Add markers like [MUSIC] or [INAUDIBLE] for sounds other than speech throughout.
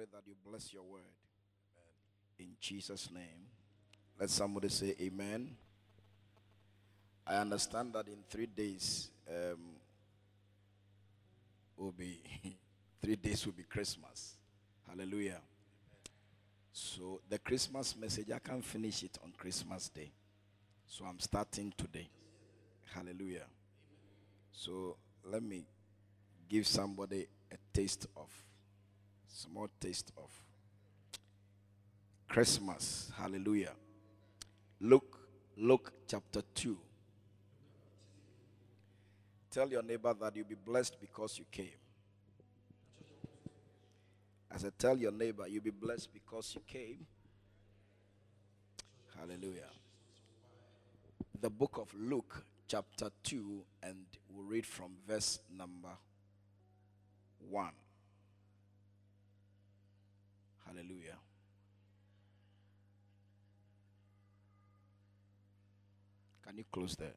pray that you bless your word. In Jesus' name. Let somebody say amen. I understand that in three days, um, will be [LAUGHS] three days will be Christmas. Hallelujah. So the Christmas message, I can't finish it on Christmas Day. So I'm starting today. Hallelujah. So let me give somebody a taste of, small taste of Christmas. Hallelujah. Luke, Luke chapter 2. Tell your neighbor that you'll be blessed because you came. As I tell your neighbor, you'll be blessed because you came. Hallelujah. The book of Luke, chapter 2, and we'll read from verse number 1. Hallelujah. Can you close there?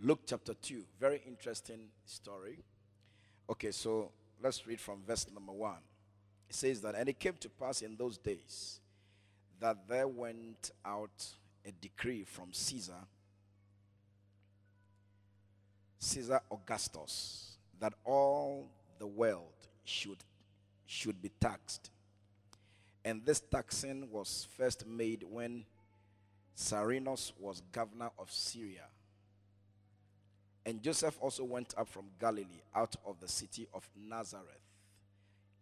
Luke chapter 2. Very interesting story. Okay, so let's read from verse number 1. It says that, and it came to pass in those days that there went out a decree from Caesar, Caesar Augustus, that all the world should, should be taxed. And this taxing was first made when Cyrenius was governor of Syria. And Joseph also went up from Galilee out of the city of Nazareth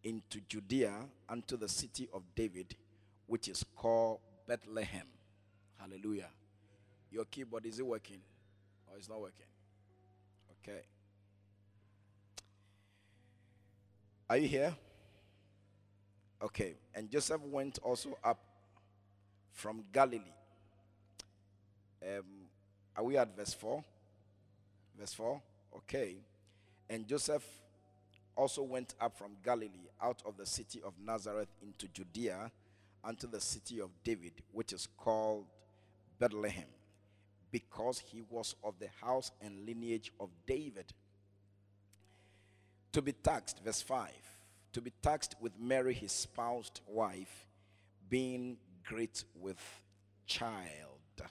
into Judea unto the city of David, which is called Bethlehem. Hallelujah. Your keyboard, is it working? Or it's not working? Okay. Are you here? Okay. And Joseph went also up from Galilee. Um, are we at verse 4? Verse 4. Okay. And Joseph also went up from Galilee out of the city of Nazareth into Judea unto the city of David, which is called Bethlehem, because he was of the house and lineage of David. To be taxed, verse 5, to be taxed with Mary, his spoused wife, being great with child.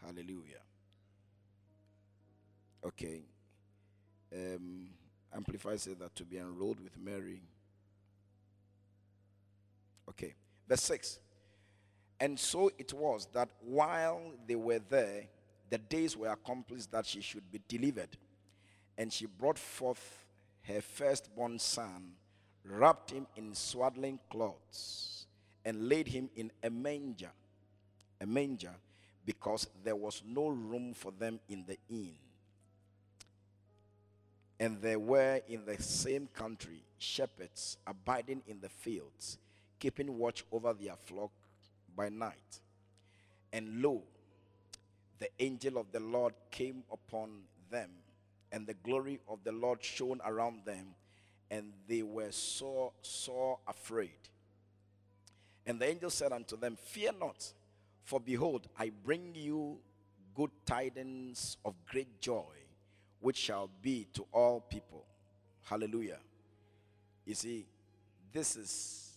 Hallelujah. Okay. Um, Amplify says that to be enrolled with Mary. Okay. Verse 6. And so it was that while they were there, the days were accomplished that she should be delivered. And she brought forth her firstborn son, wrapped him in swaddling cloths, and laid him in a manger, a manger, because there was no room for them in the inn. And there were in the same country shepherds abiding in the fields, keeping watch over their flock by night. And lo, the angel of the Lord came upon them, and the glory of the Lord shone around them, and they were so sore afraid. And the angel said unto them, Fear not, for behold, I bring you good tidings of great joy, which shall be to all people. Hallelujah. You see, this is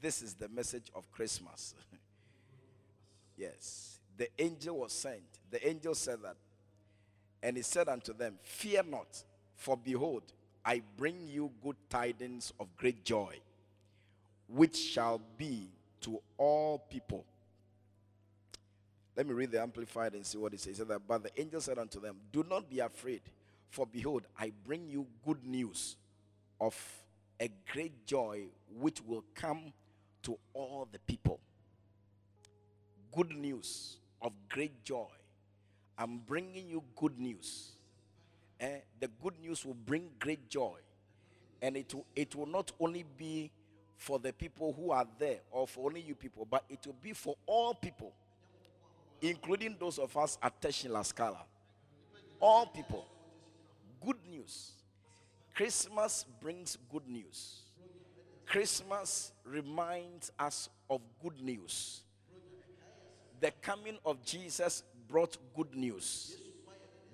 this is the message of Christmas. [LAUGHS] yes. The angel was sent. The angel said that. And he said unto them, Fear not, for behold, I bring you good tidings of great joy, which shall be to all people. Let me read the Amplified and see what it says. Said but the angel said unto them, Do not be afraid, for behold, I bring you good news of a great joy which will come to all the people. Good news of great joy. I'm bringing you good news. Eh? The good news will bring great joy. And it will, it will not only be for the people who are there or for only you people, but it will be for all people, including those of us at Teshin La Scala. All people. Good news. Christmas brings good news. Christmas reminds us of good news. The coming of Jesus brought good news.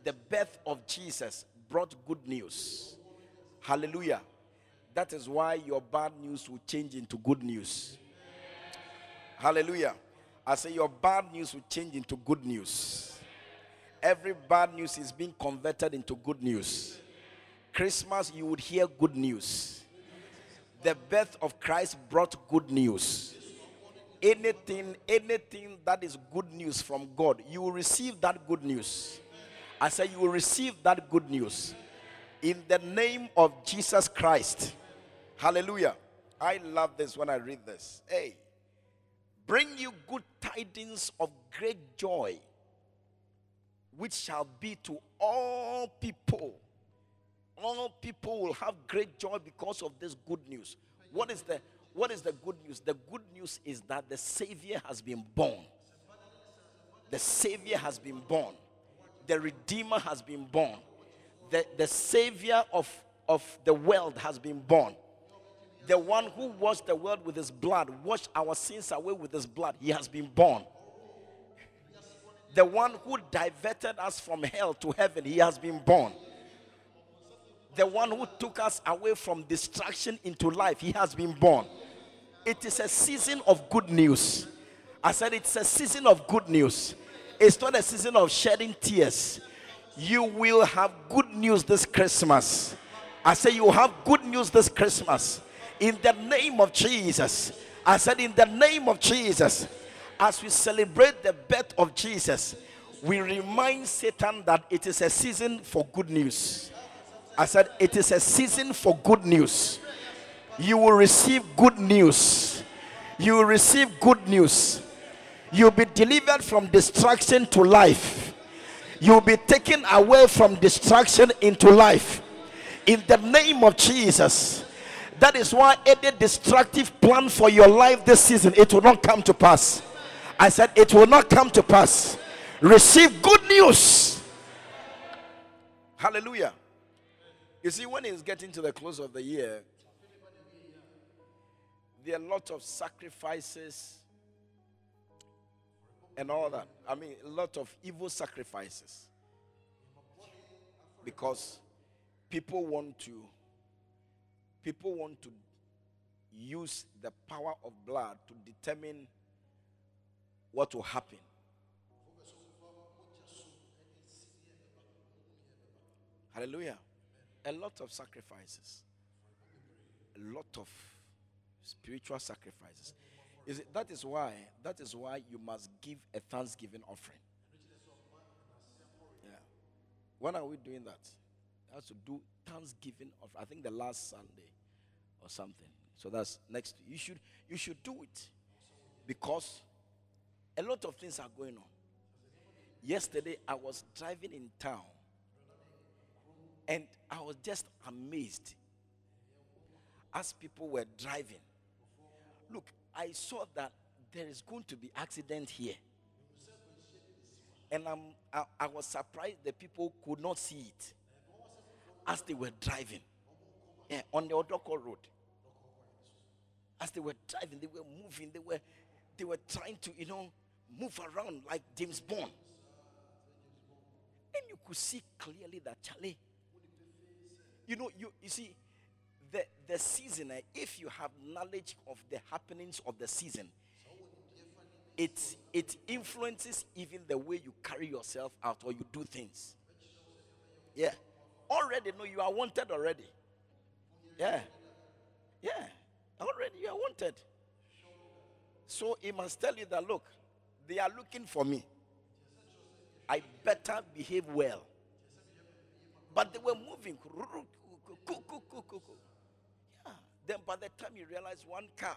The birth of Jesus brought good news. Hallelujah. That is why your bad news will change into good news. Hallelujah. I say your bad news will change into good news. Every bad news is being converted into good news. Christmas, you would hear good news. The birth of Christ brought good news. Anything, anything that is good news from God, you will receive that good news. I say you will receive that good news in the name of Jesus Christ. Hallelujah. I love this when I read this. Hey, bring you good tidings of great joy, which shall be to all people. All people will have great joy because of this good news. What is the what is the good news? The good news is that the Savior has been born. The Savior has been born. The Redeemer has been born. The, the Savior of, of the world has been born. The one who washed the world with his blood, washed our sins away with his blood, he has been born. The one who diverted us from hell to heaven, he has been born. The one who took us away from destruction into life, he has been born. It is a season of good news. I said it's a season of good news. It's not a season of shedding tears. You will have good news this Christmas. I say you have good news this Christmas. In the name of Jesus. I said, in the name of Jesus. As we celebrate the birth of Jesus, we remind Satan that it is a season for good news. I said, it is a season for good news. You will receive good news. You will receive good news. You'll be delivered from destruction to life. You'll be taken away from destruction into life. In the name of Jesus. That is why any destructive plan for your life this season, it will not come to pass. I said, it will not come to pass. Receive good news. Hallelujah. You see, when it's getting to the close of the year, there are a lot of sacrifices and all that. I mean, a lot of evil sacrifices. Because people want to people want to use the power of blood to determine what will happen. Hallelujah. A lot of sacrifices. A lot of spiritual sacrifices. Is it, that is why that is why you must give a thanksgiving offering. Yeah. When are we doing that? Has to do thanksgiving of I think the last Sunday or something. So that's next. You should you should do it because a lot of things are going on. Yesterday I was driving in town and I was just amazed as people were driving. Look, I saw that there is going to be accident here. And I'm, I, I was surprised the people could not see it as they were driving yeah, on the Odorkor road. As they were driving, they were moving, they were they were trying to, you know, move around like James Bond. And you could see clearly that Charlie. You know, you, you see, the, the season, eh, if you have knowledge of the happenings of the season, it, it influences even the way you carry yourself out or you do things. Yeah. Already, no, you are wanted already. Yeah. Yeah. Already, you are wanted. So he must tell you that, look, they are looking for me. I better behave well. But they were moving. Yeah. Then by the time you realize one car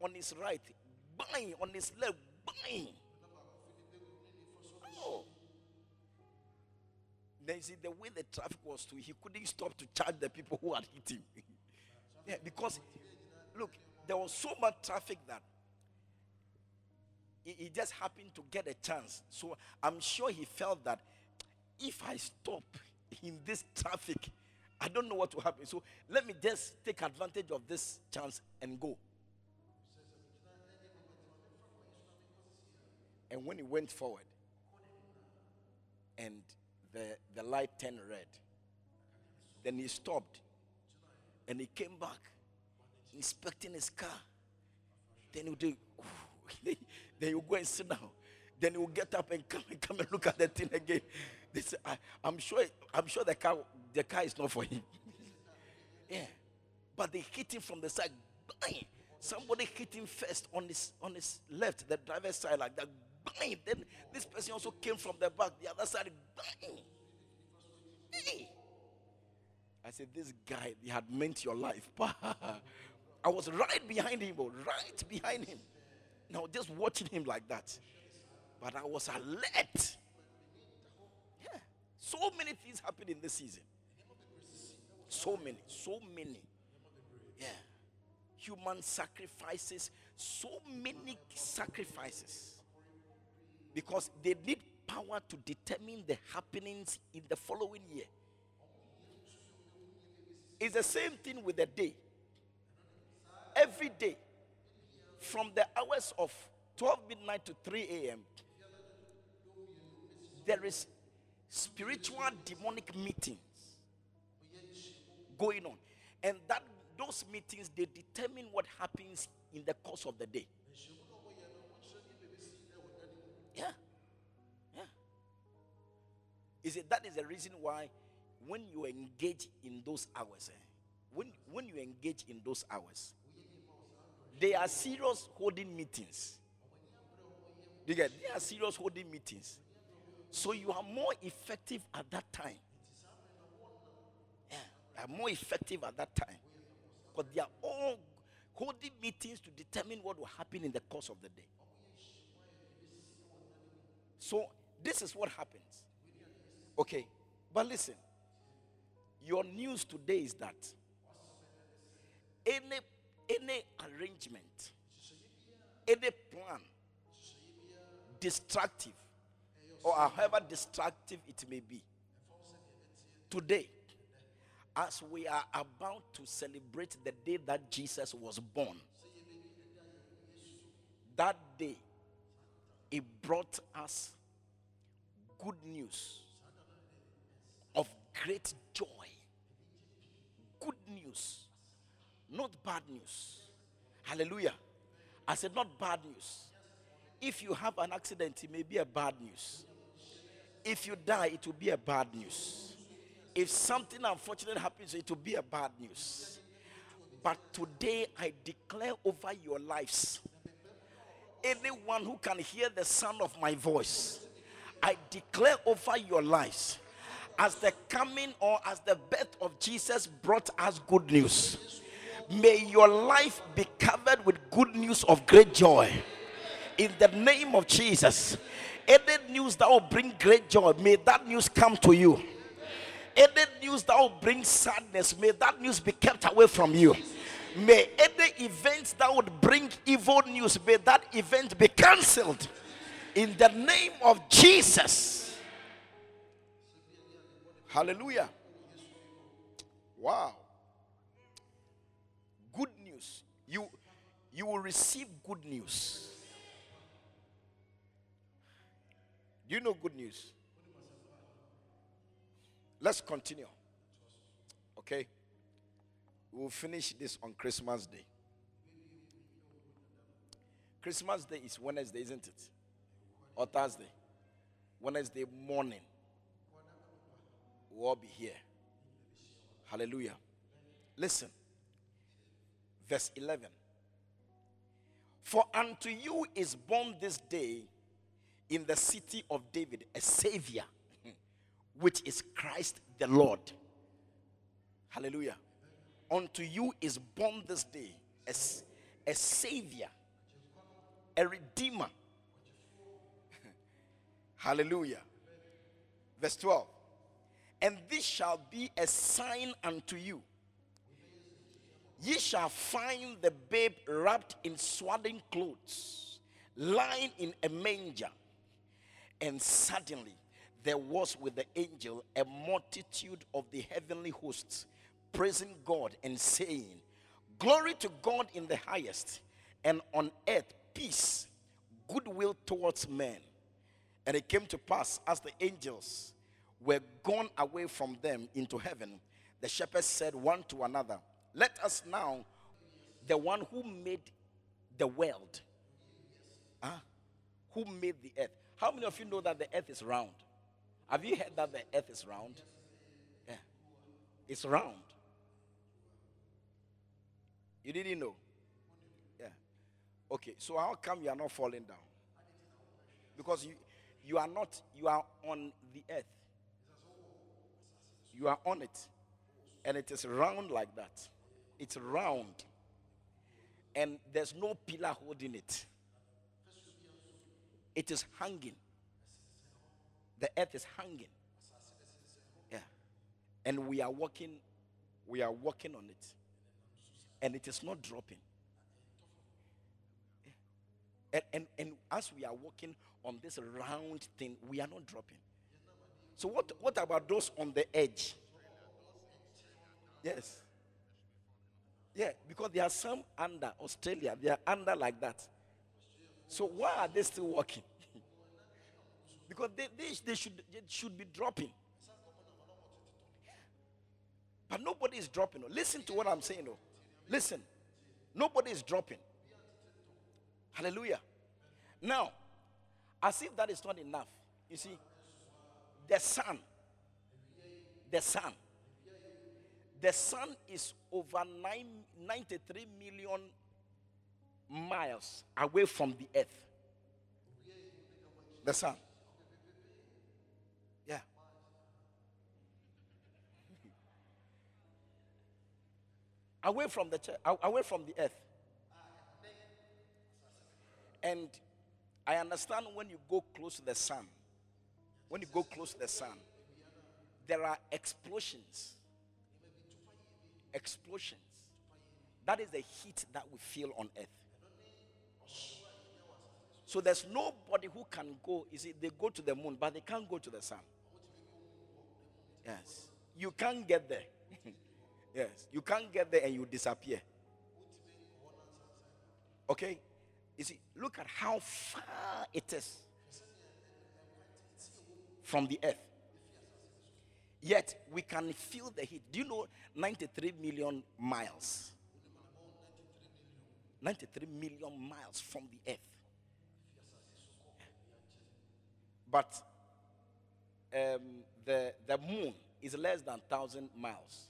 on his right, bang, on his left, bang. Oh. Then you see the way the traffic was too, he couldn't stop to charge the people who had hit him. [LAUGHS] yeah, because look, there was so much traffic that he, he just happened to get a chance. So I'm sure he felt that if I stop in this traffic, I don't know what will happen. So let me just take advantage of this chance and go. And when he went forward, and the, the light turned red, then he stopped and he came back, inspecting his car. Then he do, [LAUGHS] then you go and sit down. Then he will get up and come and come and look at the thing again. I, am sure, I'm sure the car, the car is not for him. [LAUGHS] yeah, but they hit him from the side. Bang! Somebody hit him first on his on his left, the driver's side, like that. Bang! Then this person also came from the back, the other side. Bang! I said, This guy, he had meant your life. [LAUGHS] I was right behind him, oh, right behind him. Now, just watching him like that. But I was alert. Yeah. So many season. So many, so many. Yeah. Human sacrifices, so many sacrifices. Because they need power to determine the happenings in the following year. It's the same thing with the day. Every day, from the hours of 12 midnight to 3 a.m., there is spiritual demonic meetings going on. And that those meetings they determine what happens in the course of the day. Yeah. Yeah. Is it that is the reason why when you engage in those hours, eh, when, when you engage in those hours, they are serious holding meetings. You get, they are serious holding meetings. So you are more effective at that time. Yeah, are more effective at that time. Because they are all holding meetings to determine what will happen in the course of the day. So this is what happens. Okay, but listen. Your news today is that any any arrangement, any plan, destructive, or however destructive it may be, today, as we are about to celebrate the day that Jesus was born, that day, it brought us good news of great joy good news, not bad news. Hallelujah. I said, not bad news. If you have an accident, it may be a bad news. If you die, it will be a bad news. If something unfortunate happens, it will be a bad news. But today, I declare over your lives anyone who can hear the sound of my voice, I declare over your lives as the coming or as the birth of Jesus brought us good news. May your life be covered with good news of great joy. In the name of Jesus. Any news that will bring great joy, may that news come to you. Any news that will bring sadness, may that news be kept away from you. May any event that would bring evil news, may that event be cancelled. In the name of Jesus. Hallelujah. Wow. Good news. You you will receive good news. Do you know good news? Let's continue. Okay? We'll finish this on Christmas Day. Christmas Day is Wednesday, isn't it? Or Thursday? Wednesday morning We'll all be here. Hallelujah. Listen. Verse 11. For unto you is born this day in the city of David a Savior, hmm, which is Christ the Lord. Hallelujah. Unto you is born this day a, a Savior, a Redeemer. [LAUGHS] Hallelujah. Verse 12. And this shall be a sign unto you. Ye shall find the babe wrapped in swaddling clothes, lying in a manger. And suddenly there was with the angel a multitude of the heavenly hosts, praising God and saying, Glory to God in the highest, and on earth peace, goodwill towards men. And it came to pass as the angels were gone away from them into heaven, the shepherds said one to another, Let us now, the one who made the world, huh? who made the earth. How many of you know that the earth is round? Have you heard that the earth is round? Yeah. It's round. You didn't know? Yeah. Okay, so how come you are not falling down? Because you you are not you are on the earth. You are on it. And it is round like that. It's round. And there's no pillar holding it. It is hanging. The earth is hanging. Yeah. And we are walking, we are walking on it. And it is not dropping. And, and, and as we are walking on this round thing, we are not dropping. So what, what about those on the edge? Yes. Yeah, because there are some under Australia, they are under like that. So why are they still working? [LAUGHS] because they, they, they, should, they should be dropping. But nobody is dropping. Oh. Listen to what I'm saying. Though. Listen. Nobody is dropping. Hallelujah. Now, as if that is not enough, you see, the sun, the sun, the sun is over nine, 93 million miles away from the earth. The sun. Yeah. [LAUGHS] away from the away from the earth. And I understand when you go close to the sun, when you go close to the sun, there are explosions. Explosions. That is the heat that we feel on earth. So there's nobody who can go. You see, they go to the moon, but they can't go to the sun. Yes. You can't get there. [LAUGHS] yes. You can't get there and you disappear. Okay? You see, look at how far it is from the earth. Yet we can feel the heat. Do you know 93 million miles? 93 million miles from the earth. But um, the, the moon is less than 1,000 miles.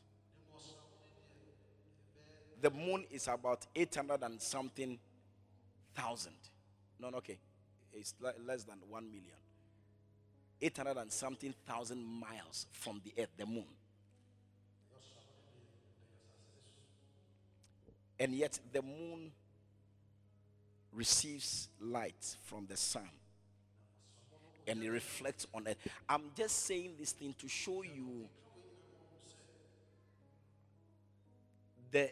The moon is about 800 and something thousand. No, no, okay. It's less than 1 million. 800 and something thousand miles from the earth, the moon. And yet the moon receives light from the sun and it reflects on it. I'm just saying this thing to show you the,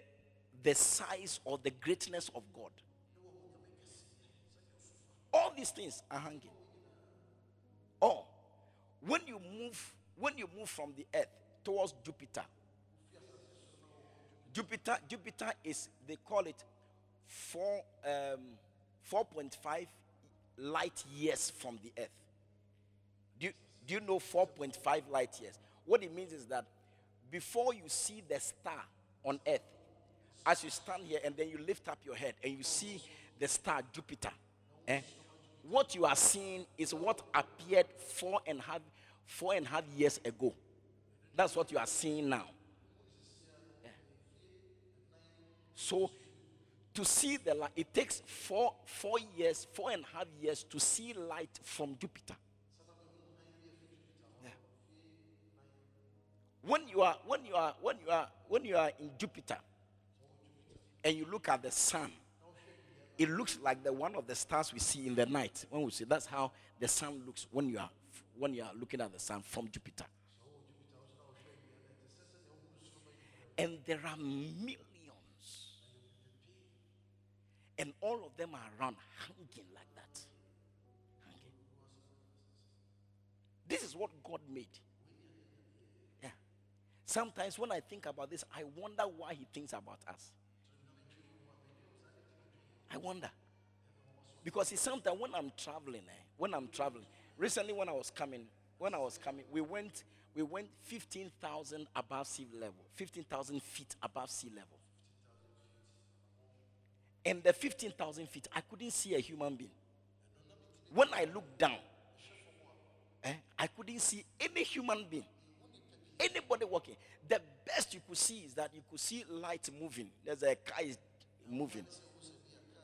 the size or the greatness of God. All these things are hanging. Oh, when you move, when you move from the earth towards Jupiter, Jupiter, Jupiter is they call it four um, 4.5 light years from the earth. Do you, do you know 4.5 light years? What it means is that before you see the star on earth, as you stand here and then you lift up your head and you see the star Jupiter, eh, what you are seeing is what appeared four and a half, four and a half years ago. That's what you are seeing now. Yeah. So to see the light, it takes four, four years, four and a half years to see light from Jupiter. Yeah. When you are when you are when you are when you are in Jupiter and you look at the sun, it looks like the one of the stars we see in the night. When we see that's how the sun looks when you are when you are looking at the sun from Jupiter. And there are millions and all of them are around hanging like that. Hanging. This is what God made. Yeah. Sometimes when I think about this, I wonder why He thinks about us. I wonder. Because it's sometimes when I'm traveling, eh, when I'm traveling, recently when I was coming, when I was coming, we went, we went 15,000 above sea level, 15,000 feet above sea level. And the 15,000 feet, I couldn't see a human being. When I looked down, eh, I couldn't see any human being, anybody walking. The best you could see is that you could see light moving. There's a car is moving,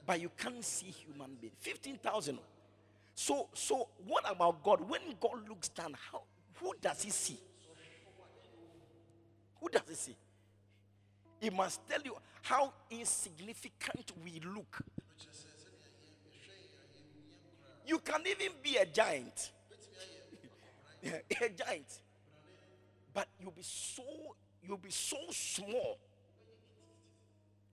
but you can't see human being. 15,000. So, so what about God? When God looks down, how who does he see? Who does he see? He must tell you how insignificant we look. You can even be a giant. [LAUGHS] a giant. But you'll be so you'll be so small.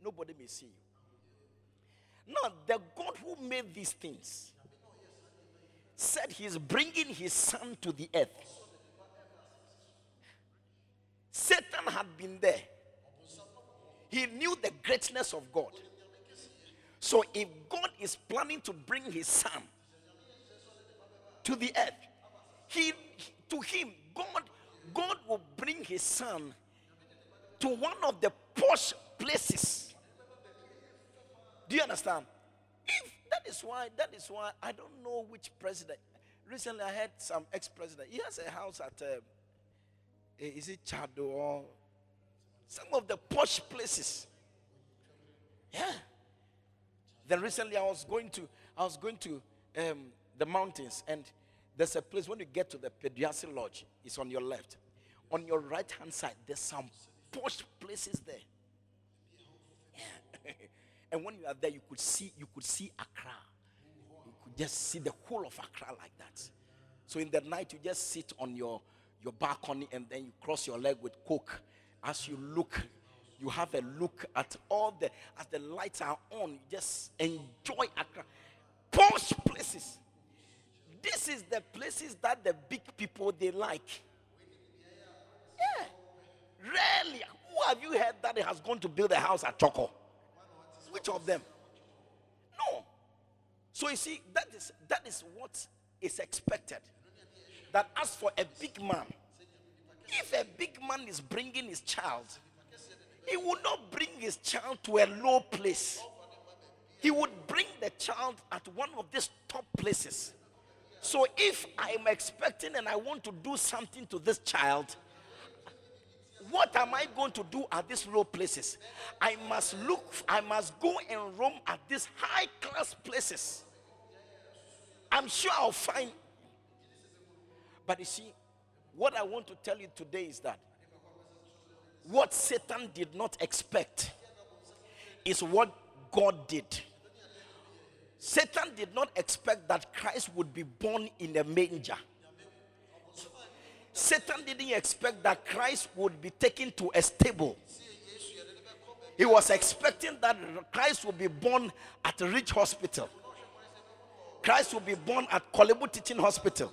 Nobody may see you. Now, the God who made these things said he's bringing his son to the earth. Satan had been there. He knew the greatness of God. So if God is planning to bring his son to the earth, he to him, God, God will bring his son to one of the posh places. Do you understand? If that is why, that is why I don't know which president. Recently, I had some ex-president. He has a house at, uh, is it Chado or some of the posh places. Yeah. Then recently, I was going to, I was going to um, the mountains, and there's a place when you get to the Peduase Lodge. It's on your left. On your right hand side, there's some posh places there. Yeah. [LAUGHS] and when you are there, you could see you could see Accra. You could just see the whole of Accra like that. So in the night, you just sit on your your balcony and then you cross your leg with coke. As you look, you have a look at all the as the lights are on. Just enjoy Accra. Posh places. This is the places that the big people they like. Yeah. Rarely. Who have you heard that has gone to build a house at Choco? Which of them? No. So you see, that is that is what is expected. That as for a big man, if a big man is bringing his child, he would not bring his child to a low place. He would bring the child at one of these top places. So if I'm expecting and I want to do something to this child, what am I going to do at these low places? I must look, I must go and roam at these high class places. I'm sure I'll find. But you see, what I want to tell you today is that what Satan did not expect is what God did. Satan did not expect that Christ would be born in a manger. Satan didn't expect that Christ would be taken to a stable. He was expecting that Christ would be born at a rich hospital. Christ will be born at Korle Bu Teaching Hospital.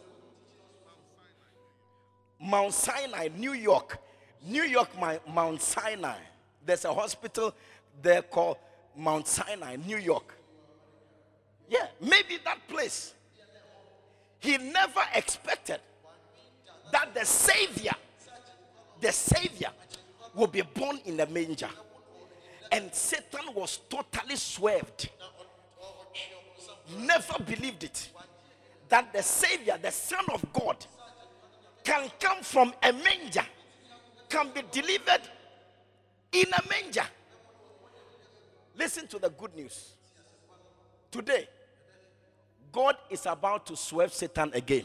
Mount Sinai, New York. New York, Mount Sinai. There's a hospital there called Mount Sinai, New York. Yeah, maybe that place. He never expected that the Savior, the Savior, will be born in a manger. And Satan was totally swerved. Never believed it. That the Savior, the Son of God, can come from a manger, can be delivered in a manger. Listen to the good news. Today, God is about to swerve Satan again.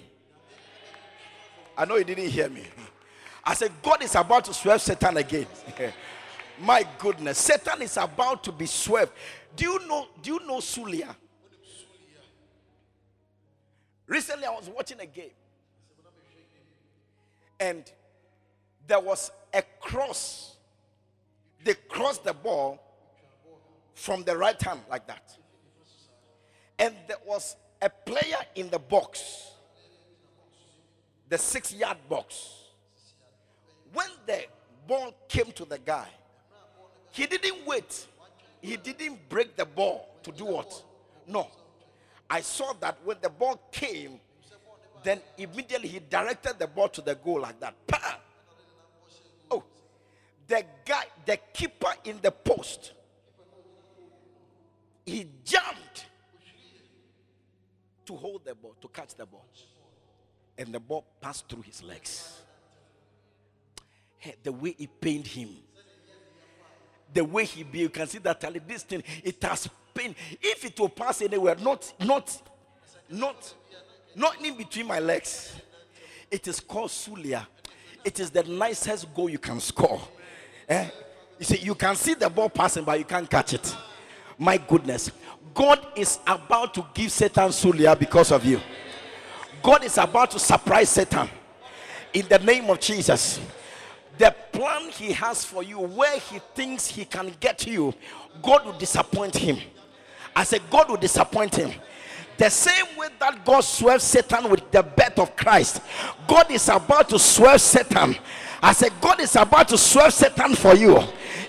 I know you didn't hear me. I said, God is about to swerve Satan again. [LAUGHS] My goodness, Satan is about to be swerved. Do you know? Do you know Sulia? Recently, I was watching a game, and there was a cross. They crossed the ball from the right hand like that, and there was a player in the box, the six yard box. When the ball came to the guy, he didn't wait. He didn't break the ball to do what? No. I saw that when the ball came, then immediately he directed the ball to the goal like that. Bam! Oh, the guy, the keeper in the post, he jumped to hold the ball, to catch the ball. And the ball passed through his legs. Hey, the way it pained him, the way he be, you can see that this thing, it has pain. If it will pass anywhere, not, not, not, not in between my legs. It is called Sulia. It is the nicest goal you can score. Eh? You see, you can see the ball passing, but you can't catch it. My goodness. God is about to give Satan Sulia because of you. God is about to surprise Satan in the name of Jesus. The plan he has for you, where he thinks he can get you, God will disappoint him. I said, God will disappoint him. The same way that God swerved Satan with the birth of Christ, God is about to swerve Satan. I said, God is about to swerve Satan for you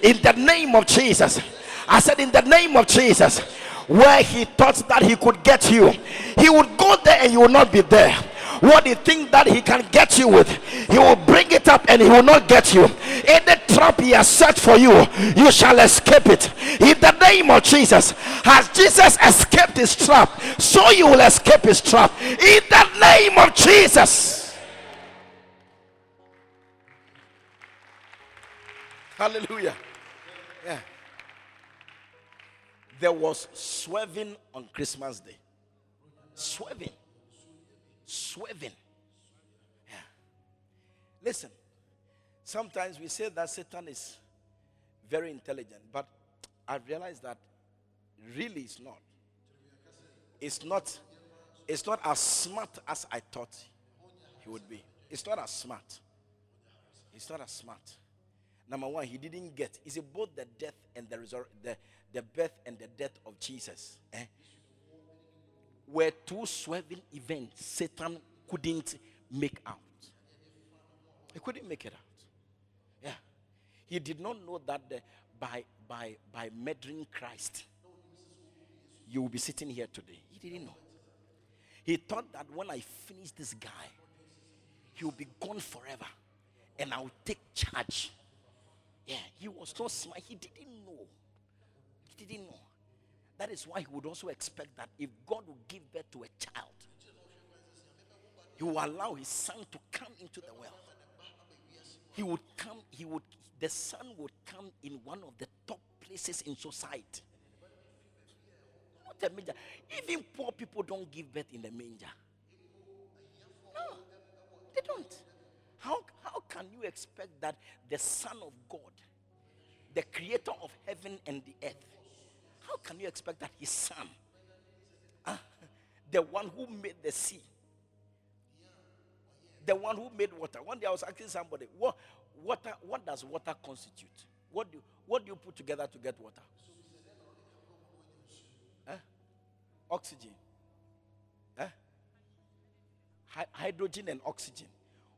in the name of Jesus. I said, in the name of Jesus, where he thought that he could get you, he would go there and you will not be there what he think that he can get you with he will bring it up and he will not get you trap he has set for you you shall escape it. In the name of jesus has jesus escaped his trap so you will escape his trap. In the name of jesus. Hallelujah. Yeah. There was swerving on christmas day. Swerving. Swerving. Yeah. Listen, sometimes we say that Satan is very intelligent, but I realize that really it's not. It's not. It's not as smart as I thought he would be. It's not as smart. It's not as smart. Number one, he didn't get. Is it both the death and the resur- the, the birth and the death of Jesus? Eh? were two swerving events Satan couldn't make out. He couldn't make it out. He did not know that the, by, by, by murdering Christ, you will be sitting here today. He didn't know. He thought that when I finish this guy, he will be gone forever and I will take charge. Yeah, he was so smart. He didn't know. He didn't know. That is why he would also expect that if God would give birth to a child, he will allow his son to come into the world. He would come, he would, the son would come in one of the top places in society. Not a manger. Even poor people don't give birth in the manger. No, they don't. How, how can you expect that the Son of God, the creator of heaven and the earth, how can you expect that his son, uh, [LAUGHS] the one who made the sea, the one who made water? One day I was asking somebody, what water? What does water constitute? What do what do you put together to get water? Huh? Oxygen. Eh? Hi- hydrogen and oxygen.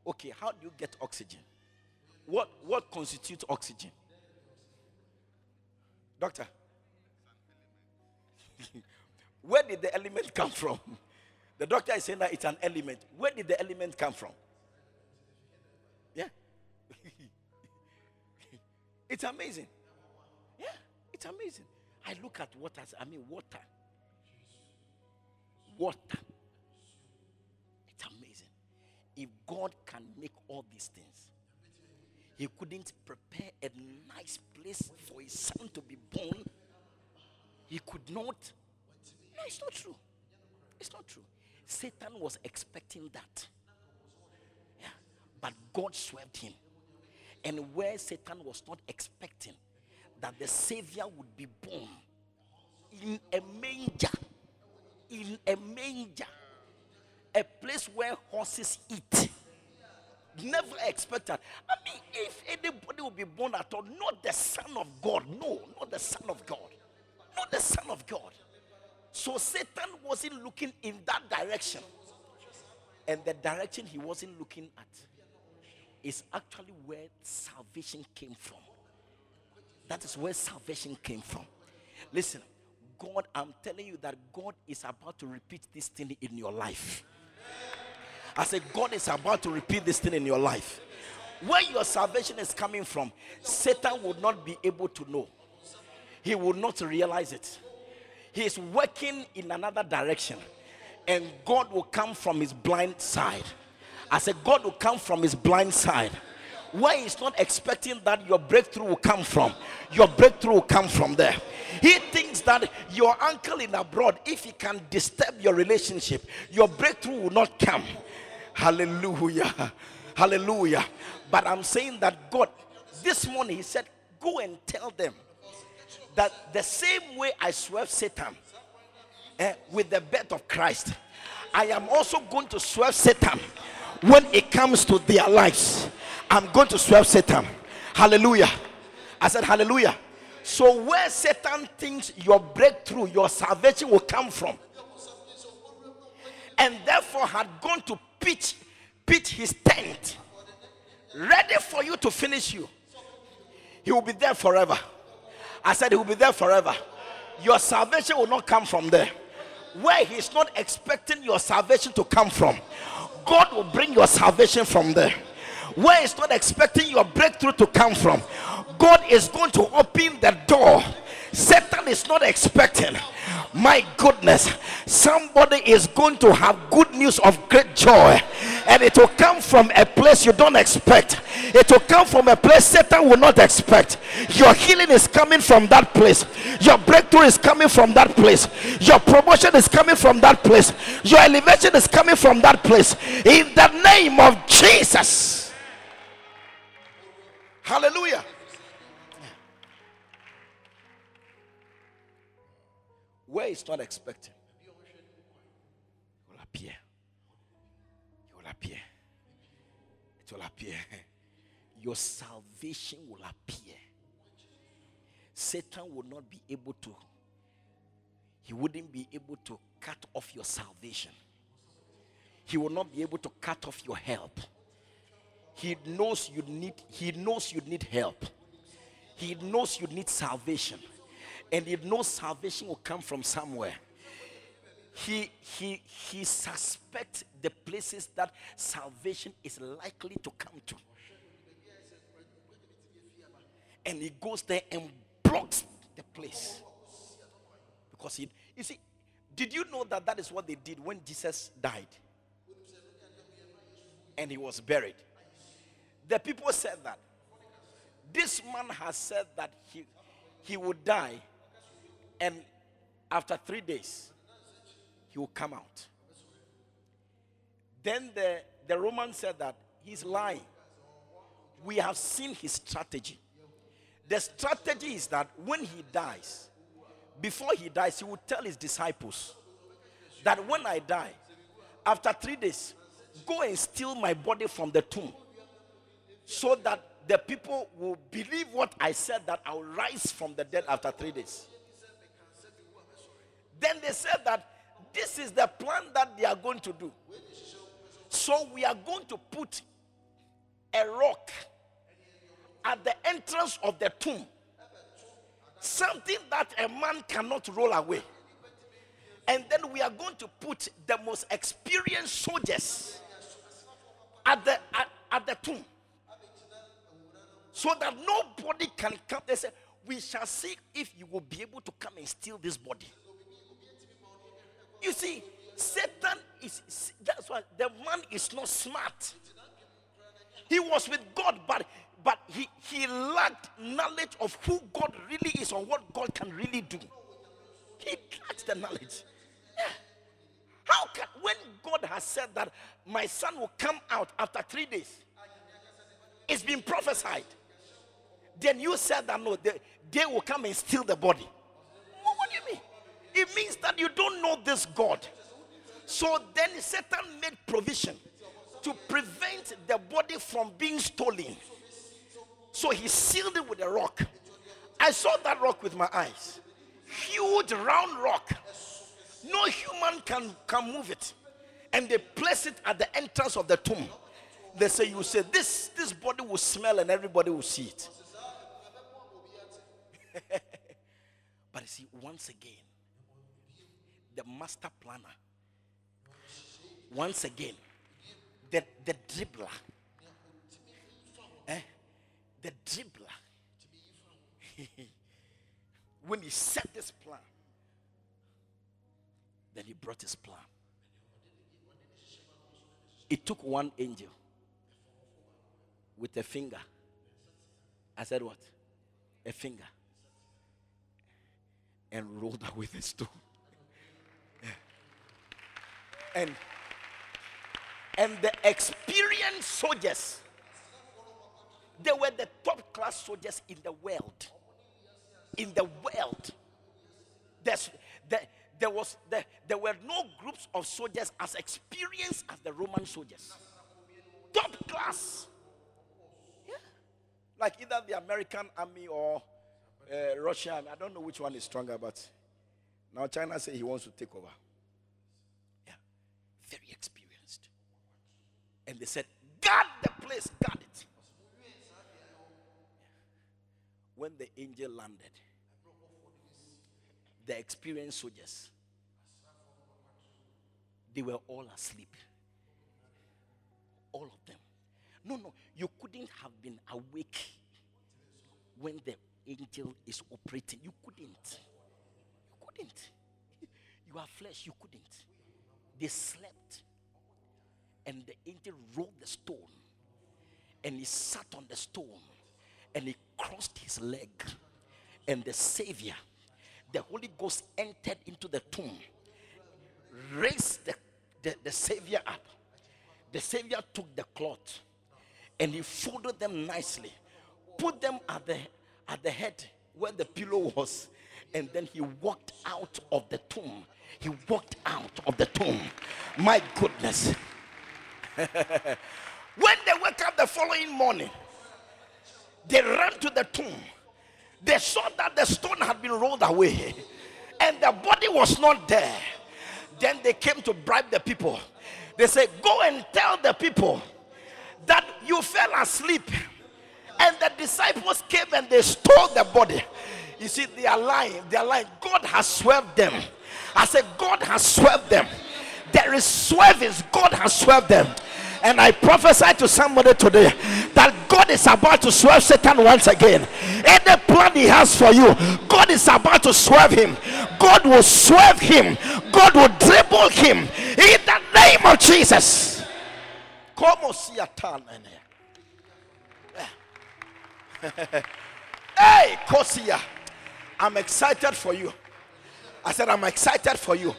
Okay, how do you get oxygen? What what constitutes oxygen? Doctor. [LAUGHS] Where did the element come from? [LAUGHS] The doctor is saying that it's an element. Where did the element come from? It's amazing. Yeah, it's amazing. I look at water, I mean, water. Water. It's amazing. If God can make all these things, He couldn't prepare a nice place for His son to be born he could not. No, it's not true. It's not true. Satan was expecting that. Yeah. But God swerved him. And where Satan was not expecting that the Savior would be born in a manger, in a manger, a place where horses eat. Never expected. I mean, if anybody will be born at all, not the Son of God. No, not the Son of God not the Son of God. So Satan wasn't looking in that direction. And the direction he wasn't looking at is actually where salvation came from. That is where salvation came from. Listen, God, I'm telling you that God is about to repeat this thing in your life. I said, God is about to repeat this thing in your life. Where your salvation is coming from, Satan would not be able to know. He will not realize it. He is working in another direction, and God will come from his blind side. I said, God will come from his blind side where he's not expecting that your breakthrough will come from. Your breakthrough will come from there. He thinks that your uncle in abroad, if he can disturb your relationship, your breakthrough will not come. Hallelujah. Hallelujah. But I'm saying that God, this morning, He said, Go and tell them that the same way I swerve Satan eh, with the birth of Christ, I am also going to swerve Satan when it comes to their lives. I'm going to swerve Satan. Hallelujah. I said, Hallelujah. So, where Satan thinks your breakthrough, your salvation will come from, and therefore had gone to pitch, pitch his tent, ready for you to finish you, he will be there forever. I said, He will be there forever. Your salvation will not come from there. Where He's not expecting your salvation to come from, God will bring your salvation from there Where is not expecting your breakthrough to come from, God is going to open the door. Satan is not expecting. My goodness, somebody is going to have good news of great joy, and it will come from a place you don't expect. It will come from a place Satan will not expect. Your healing is coming from that place, your breakthrough is coming from that place, your promotion is coming from that place, your elevation is coming from that place. In the name of Jesus. Hallelujah. Where it's not expecting, it will appear. It will appear. It will appear. Your salvation will appear. Satan will not be able to, he wouldn't be able to cut off your salvation. He will not be able to cut off your help. He knows you need he knows you need help. He knows you need salvation. And he knows salvation will come from somewhere. He he he suspects the places that salvation is likely to come to. And he goes there and blocks the place. Because he you see, did you know that that is what they did when Jesus died? And he was buried. The people said that. This man has said that he, he would die, and after three days, he will come out. Then the, the Roman said that he's lying. We have seen his strategy. The strategy is that when he dies, before he dies, he will tell his disciples that when I die, after three days, go and steal my body from the tomb so that the people will believe what I said that I'll rise from the dead after three days. Then they said that this is the plan that they are going to do. So we are going to put a rock at the entrance of the tomb. Something that a man cannot roll away. And then we are going to put the most experienced soldiers at the at, at the tomb so that nobody can come. They say, We shall see if you will be able to come and steal this body. You see, Satan is that's why the man is not smart. He was with God, but but he, he lacked knowledge of who God really is or what God can really do. He lacked the knowledge. Yeah. How can when God has said that my son will come out after three days? It's been prophesied. Then you said that no, they, they will come and steal the body. What, what do you mean? It means that you don't know this God. So then Satan made provision to prevent the body from being stolen. So he sealed it with a rock. I saw that rock with my eyes. Huge round rock. No human can, can move it. And they place it at the entrance of the tomb. They say, You say, this, this body will smell and everybody will see it. [LAUGHS] but you see, once again, the master planner. Once again, the, the dribbler. Eh? The dribbler. [LAUGHS] when he set this plan, then he brought his plan. It took one angel with a finger. I said, What? A finger. And rolled [LAUGHS] away the stone. And and the experienced soldiers. They were the top class soldiers in the world. In the world. There's, there, there was there, there were no groups of soldiers as experienced as the roman soldiers. Top class. Yeah. Like either the american army or uh, russia i don't know which one is stronger but now china say he wants to take over very experienced. And they said guard the place guard it. When the angel landed the experienced soldiers they were all asleep. All of them. No no you couldn't have been awake when the angel is operating. You couldn't. You couldn't. [LAUGHS] You are flesh you couldn't they slept. And the angel rolled the stone. And he sat on the stone. And he crossed his leg. And the savior the holy ghost entered into the tomb raised the, the, the savior up. The savior took the cloth. And he folded them nicely. Put them at the at the head where the pillow was. And then he walked out of the tomb he walked out of the tomb my goodness [LAUGHS] when they wake up the following morning, they ran to the tomb. They saw that the stone had been rolled away and the body was not there. Then they came to bribe the people. They said, Go and tell the people that you fell asleep. And the disciples came and they stole the body. You see, they are lying. They are lying. God has swerved them. I said, God has swerved them. There is swervings. God has swerved them. And I prophesy to somebody today that God is about to swerve Satan once again. Any plan he has for you, God is about to swerve him. God will swerve him. God will dribble him in the name of Jesus. [LAUGHS] Hey, Kosia, I'm excited for you. I said, I'm excited for you.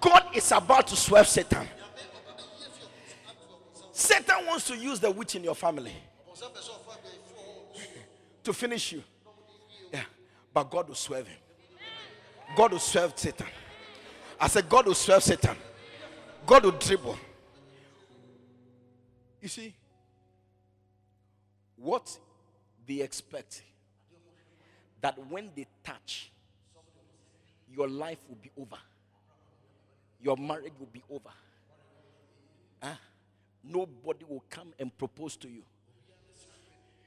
God is about to swerve Satan. Satan wants to use the witch in your family to finish you. Yeah. But God will swerve him. God will swerve Satan. I said, God will swerve Satan. God will dribble. You see, what they expect that when they touch, your life will be over, your marriage will be over. Huh? nobody will come and propose to you.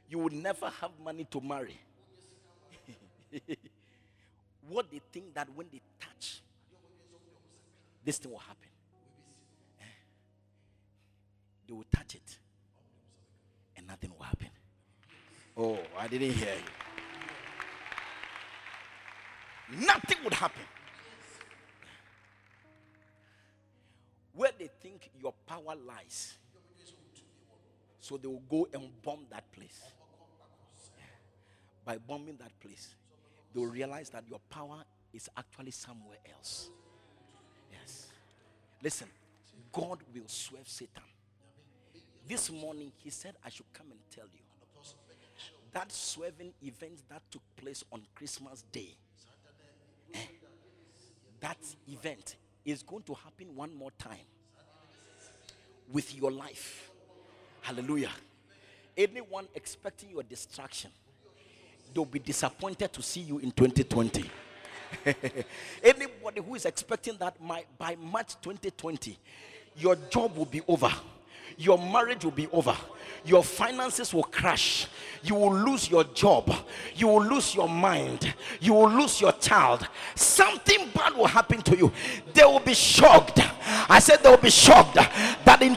You will never have money to marry. [LAUGHS] what they think that when they touch, this thing will happen. Eh? They will touch it, and nothing will happen. Oh, I didn't hear you. Nothing would happen. Where they think your power lies so they will go and bomb that place. By bombing that place, they will realize that your power is actually somewhere else. Yes. Listen, God will swerve Satan. This morning, he said, I should come and tell you that swerving event that took place on Christmas Day, that event is going to happen one more time with your life. Hallelujah. Anyone expecting your distraction, they'll be disappointed to see you in 2020. [LAUGHS] Anybody who is expecting that my, by March 2020, your job will be over, your marriage will be over, your finances will crash, you will lose your job, you will lose your mind, you will lose your child, something bad will happen to you. they will be shocked. I said they will be shocked that in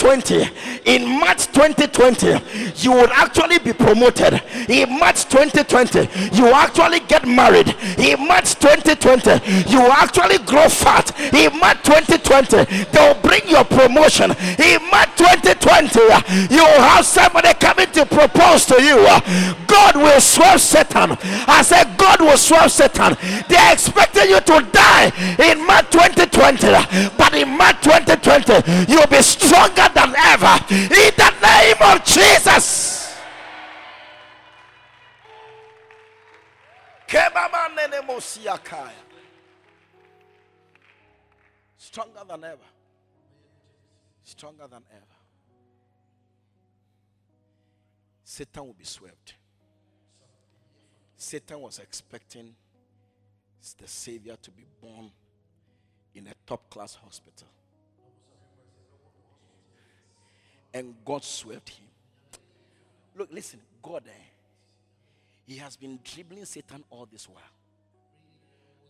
2020, in March 2020, you would actually be promoted. In March 2020, you actually get married. In March 2020, you actually grow fat. In March 2020, they will bring your promotion. In March 2020, you will have somebody coming to propose to you. God will swerve Satan. I said, God will swerve Satan. They are expecting you to die in March 2020, but in March 2020, you'll be stronger than ever in the name of Jesus. Stronger than ever. Stronger than ever. Satan will be swept. Satan was expecting the Savior to be born in a top class hospital. And God swept him. Look, listen, God, eh, He has been dribbling Satan all this while.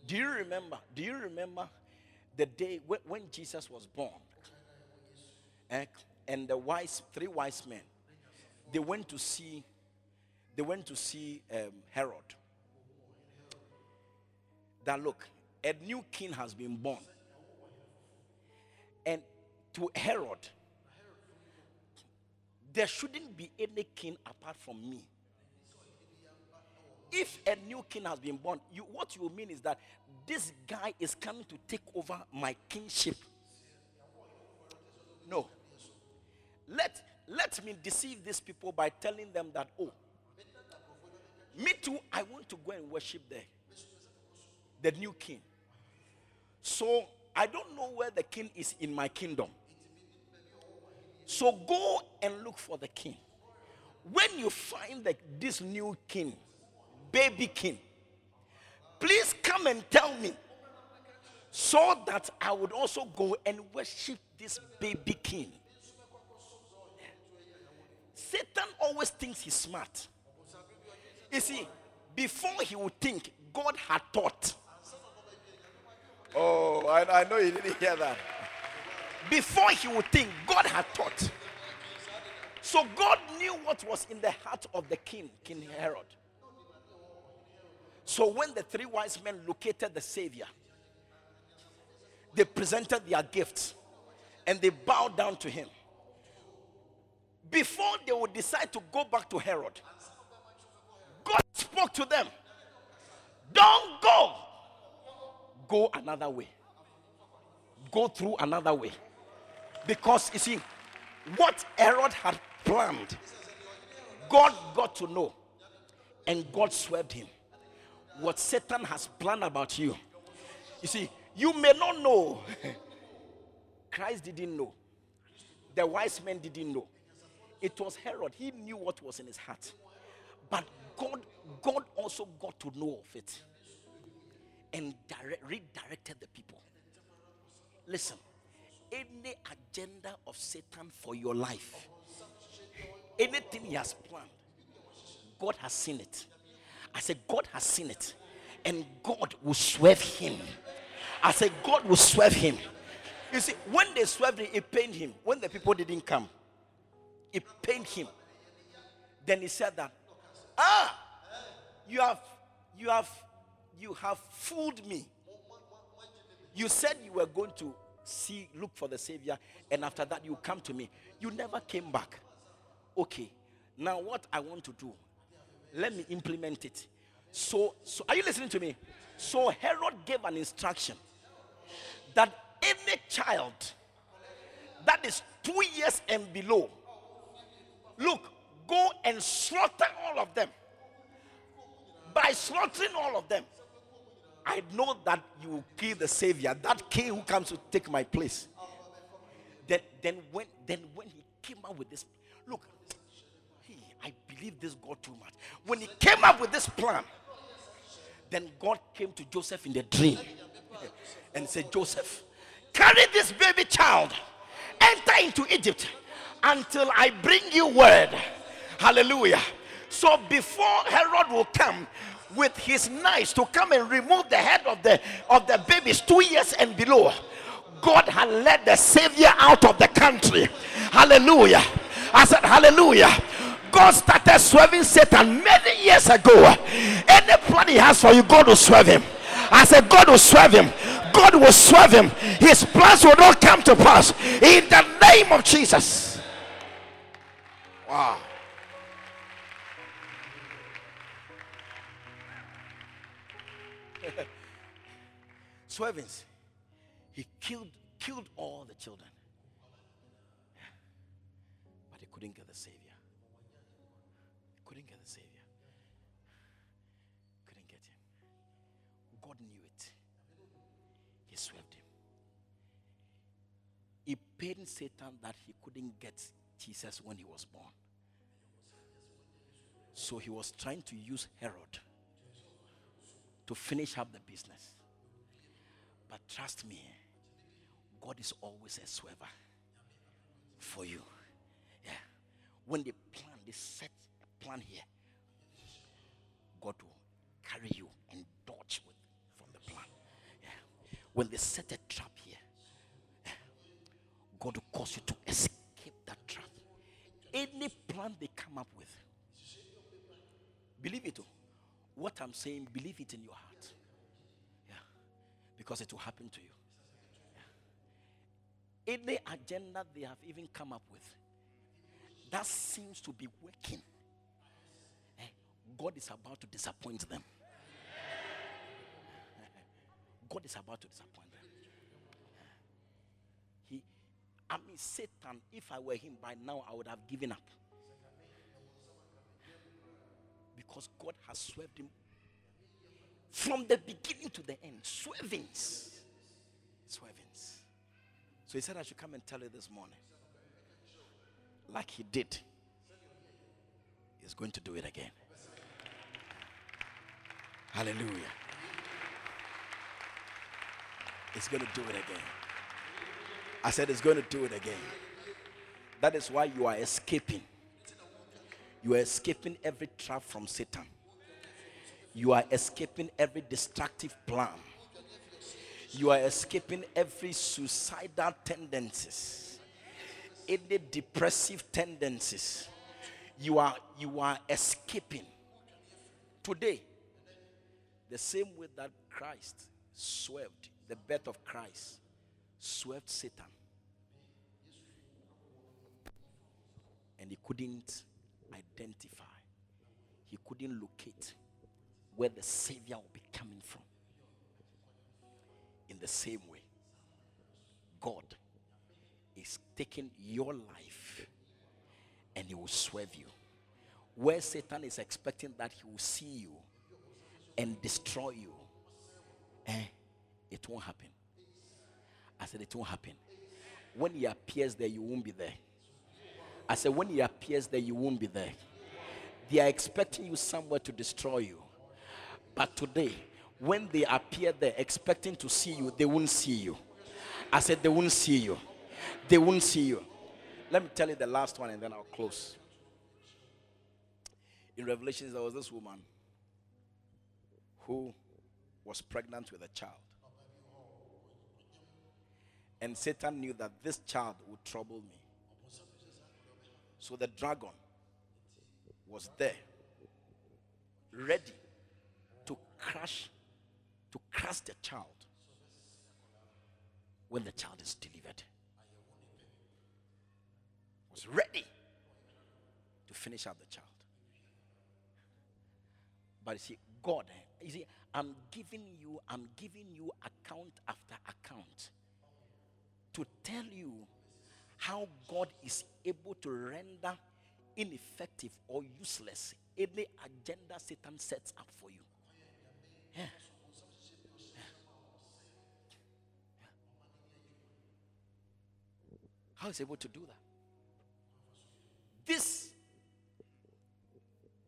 Do you remember? Do you remember the day when, when Jesus was born? Eh, and the wise, three wise men, they went to see, they went to see um, Herod. That look, a new king has been born. And to Herod, there shouldn't be any king apart from me. If a new king has been born, you, what you mean is that this guy is coming to take over my kingship. No. Let, let me deceive these people by telling them that, oh, me too, I want to go and worship there. The new king. So I don't know where the king is in my kingdom. So go and look for the king. When you find this new king, baby king, please come and tell me so that I would also go and worship this baby king. Satan always thinks he's smart. You see, before he would think, God had taught. Oh, I, I know you didn't hear that. Before he would think, God had taught. So God knew what was in the heart of the king, King Herod. So when the three wise men located the Savior, they presented their gifts and they bowed down to him. Before they would decide to go back to Herod, God spoke to them. Don't go go another way. Go through another way. Because you see, what Herod had planned, God got to know, and God swept him. What Satan has planned about you, you see, you may not know. [LAUGHS] Christ didn't know. The wise men didn't know. It was Herod. He knew what was in his heart. But God, God also got to know of it and direct, redirected the people. Listen, any agenda of Satan for your life, anything he has planned, God has seen it. I said, God has seen it, and God will swerve him. I said, God will swerve him. You see, when they swerved him, it pained him. When the people didn't come, it pained him. Then he said that, ah, you have, you have you have fooled me. You said you were going to see, look for the Savior, and after that you come to me. You never came back. Okay, now what I want to do, let me implement it. So, so are you listening to me? So Herod gave an instruction that any child that is two years and below, look, go and slaughter all of them. By slaughtering all of them, I know that you will kill the Savior, that king who comes to take my place. Then, then when then when he came up with this, look, he, I believe this God too much. When he came up with this plan, then God came to Joseph in the dream [LAUGHS] and said, Joseph, carry this baby child, enter into Egypt until I bring you word. Hallelujah. So before Herod will come, with his knives to come and remove the head of the of the babies two years and below. God had led the savior out of the country. Hallelujah. I said, Hallelujah. God started swerving Satan many years ago. Any plan he has for you, God will swerve him. I said, God will swerve him. God will swerve him. His plans will not come to pass. In the name of Jesus. Wow. [LAUGHS] Swervings. He killed killed all the children. But he couldn't get the Savior. Couldn't get the Savior. Couldn't get him. God knew it. He swept him. He paid Satan that he couldn't get Jesus when he was born. So he was trying to use Herod to finish up the business. But trust me, God is always a swerver for you. Yeah. When they plan, they set a plan here. God will carry you and dodge with from the plan. Yeah. When they set a trap here, yeah, God will cause you to escape that trap. Any plan they come up with, believe it. Oh. What I'm saying, believe it in your heart. Yeah. Because it will happen to you any agenda they have even come up with that seems to be working, eh, God is about to disappoint them. [LAUGHS] God is about to disappoint them. He, I mean, Satan, if I were him by now, I would have given up. Because God has swerved him from the beginning to the end. Swervings. Swervings. So he said, I should come and tell you this morning. Like he did, he's going to do it again. Hallelujah. He's going to do it again. I said, He's going to do it again. That is why you are escaping. You are escaping every trap from Satan. You are escaping every destructive plan you are escaping every suicidal tendencies, any depressive tendencies. You are you are escaping today. The same way that Christ swerved, the birth of Christ swerved Satan. And he couldn't identify, he couldn't locate where the Savior will be coming from in the same way, God is taking your life and He will swerve you. Where Satan is expecting that He will see you and destroy you, eh, it won't happen. I said, it won't happen. When He appears there, you won't be there. I said, when He appears there, you won't be there. They are expecting you somewhere to destroy you. But today, when they appear there expecting to see you, they won't see you. I said, they won't see you. They won't see you. Let me tell you the last one and then I'll close. In Revelations, there was this woman who was pregnant with a child. And Satan knew that this child would trouble me. So the dragon was there, ready to crush to crush the child when the child is delivered. Was ready to finish up the child. But you see, God, you see, I'm giving you, I'm giving you account after account to tell you how God is able to render ineffective or useless any agenda Satan sets up for you. Yeah. How is able to do that? This,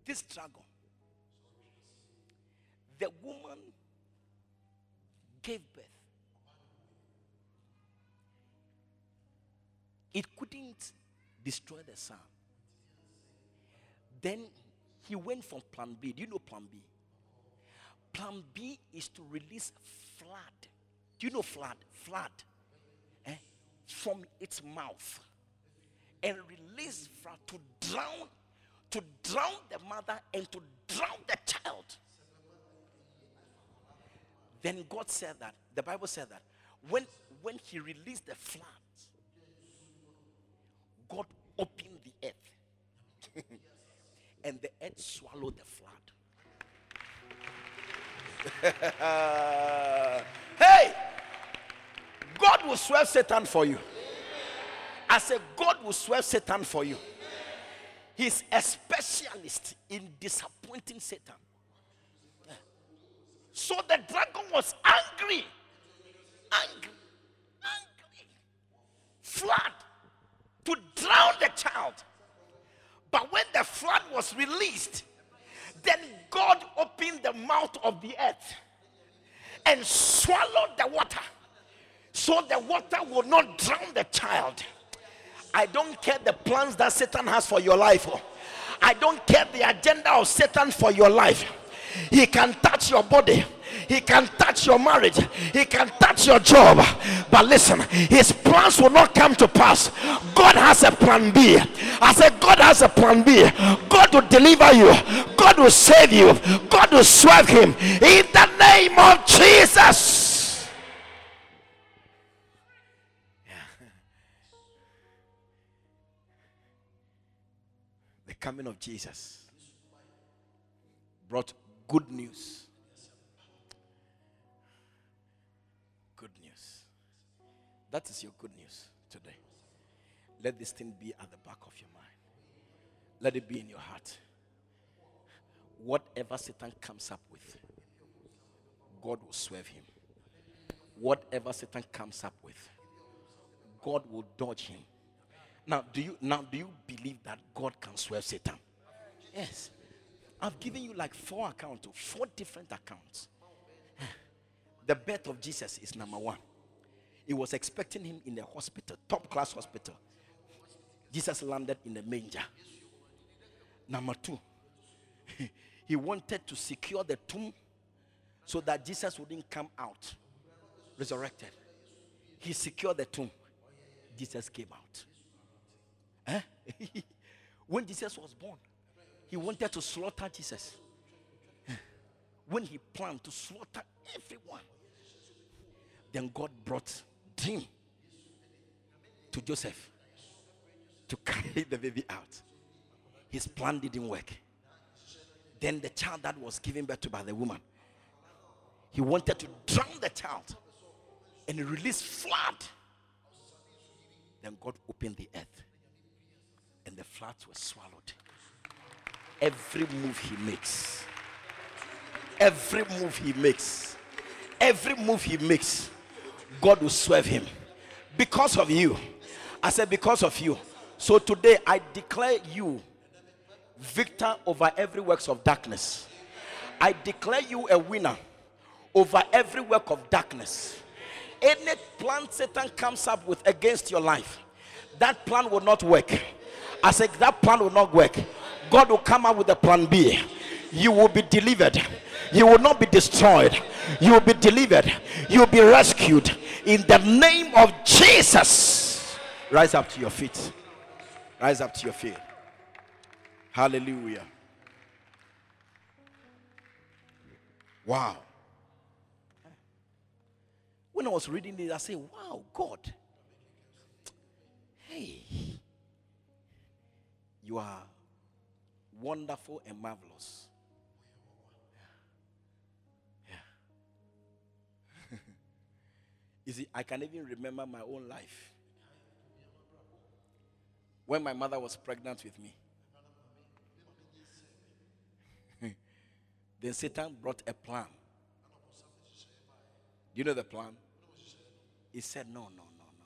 this dragon, the woman gave birth. It couldn't destroy the son. Then he went from plan B. Do you know plan B? Plan B is to release flood. Do you know flood? Flood. Eh? From its mouth. And release flood to drown, to drown the mother and to drown the child. Then God said that, the Bible said that when when he released the flood, God opened the earth. [LAUGHS] and the earth swallowed the flood. [LAUGHS] hey! God will swerve Satan for you. I said, God will swerve Satan for you. He's a specialist in disappointing Satan. So the dragon was angry. Angry. Angry. Flood to drown the child. But when the flood was released, then God opened the mouth of the earth and swallowed the water so the water will not drown the child. I don't care the plans that Satan has for your life. Oh. I don't care the agenda of Satan for your life. He can touch your body. He can touch your marriage. He can touch your job. But listen, his plans will not come to pass. God has a plan B. I said, God has a plan B. God will deliver you. God will save you. God will swerve him. In the name of Jesus. [LAUGHS] The coming of Jesus brought good news. That is your good news today. Let this thing be at the back of your mind. Let it be in your heart. Whatever Satan comes up with, God will swerve him. Whatever Satan comes up with, God will dodge him. Now, do you now do you believe that God can swerve Satan? Yes. I've given you like four accounts, four different accounts. The birth of Jesus is number one. He was expecting him in a hospital, top class hospital. Jesus landed in a manger. Number two, [LAUGHS] he wanted to secure the tomb so that Jesus wouldn't come out resurrected. He secured the tomb. Jesus came out. Eh? [LAUGHS] when Jesus was born, he wanted to slaughter Jesus. When he planned to slaughter everyone, then God brought to Joseph to carry the baby out. His plan didn't work. Then the child that was given birth to by the woman, he wanted to drown the child and release flood. Then God opened the earth and the floods were swallowed every move he makes. Every move he makes. Every move he makes, God will swerve him. Because of you. I said, because of you. So today I declare you victor over every works of darkness. I declare you a winner over every work of darkness. Any plan Satan comes up with against your life, that plan will not work. I said that plan will not work. God will come up with a plan B. You will be delivered. You will not be destroyed. You will be delivered. You will be rescued in the name of Jesus. Rise up to your feet. Rise up to your feet. Hallelujah. Wow. When I was reading this, I said, Wow, God. Hey, you are wonderful and marvelous. You see, I can even remember my own life. When my mother was pregnant with me, [LAUGHS] then Satan brought a plan. Do you know the plan? He said, No, no, no, no, no.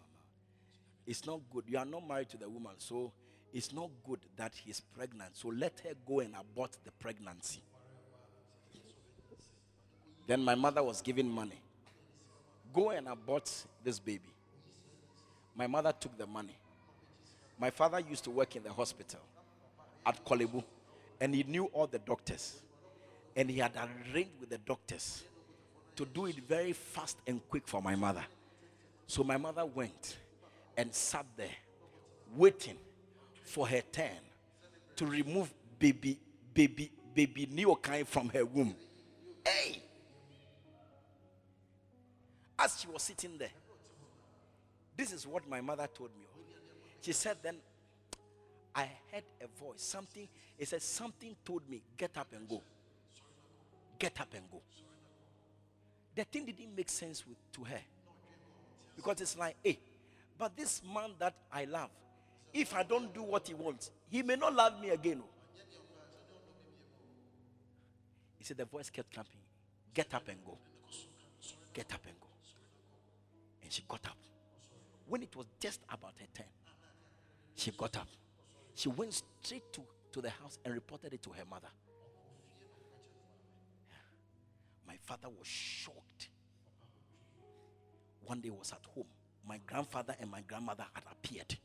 It's not good. You are not married to the woman, so it's not good that he's pregnant. So let her go and abort the pregnancy. Then my mother was given money. Go and abort this baby. My mother took the money. My father used to work in the hospital at Korle Bu, and he knew all the doctors. And he had arranged with the doctors to do it very fast and quick for my mother. So my mother went and sat there waiting for her turn to remove baby, baby, baby Neokai from her womb. Hey! As she was sitting there, this is what my mother told me. She said, Then I heard a voice, something, it said, Something told me, get up and go. Get up and go. The thing didn't make sense with, to her. Because it's like, hey, but this man that I love, if I don't do what he wants, he may not love me again. oh. He said the voice kept clapping. Get up and go. Get up and go. And she got up. When it was just about her turn, she got up. She went straight to, to the house and reported it to her mother. My father was shocked. One day was at home. My grandfather and my grandmother had appeared.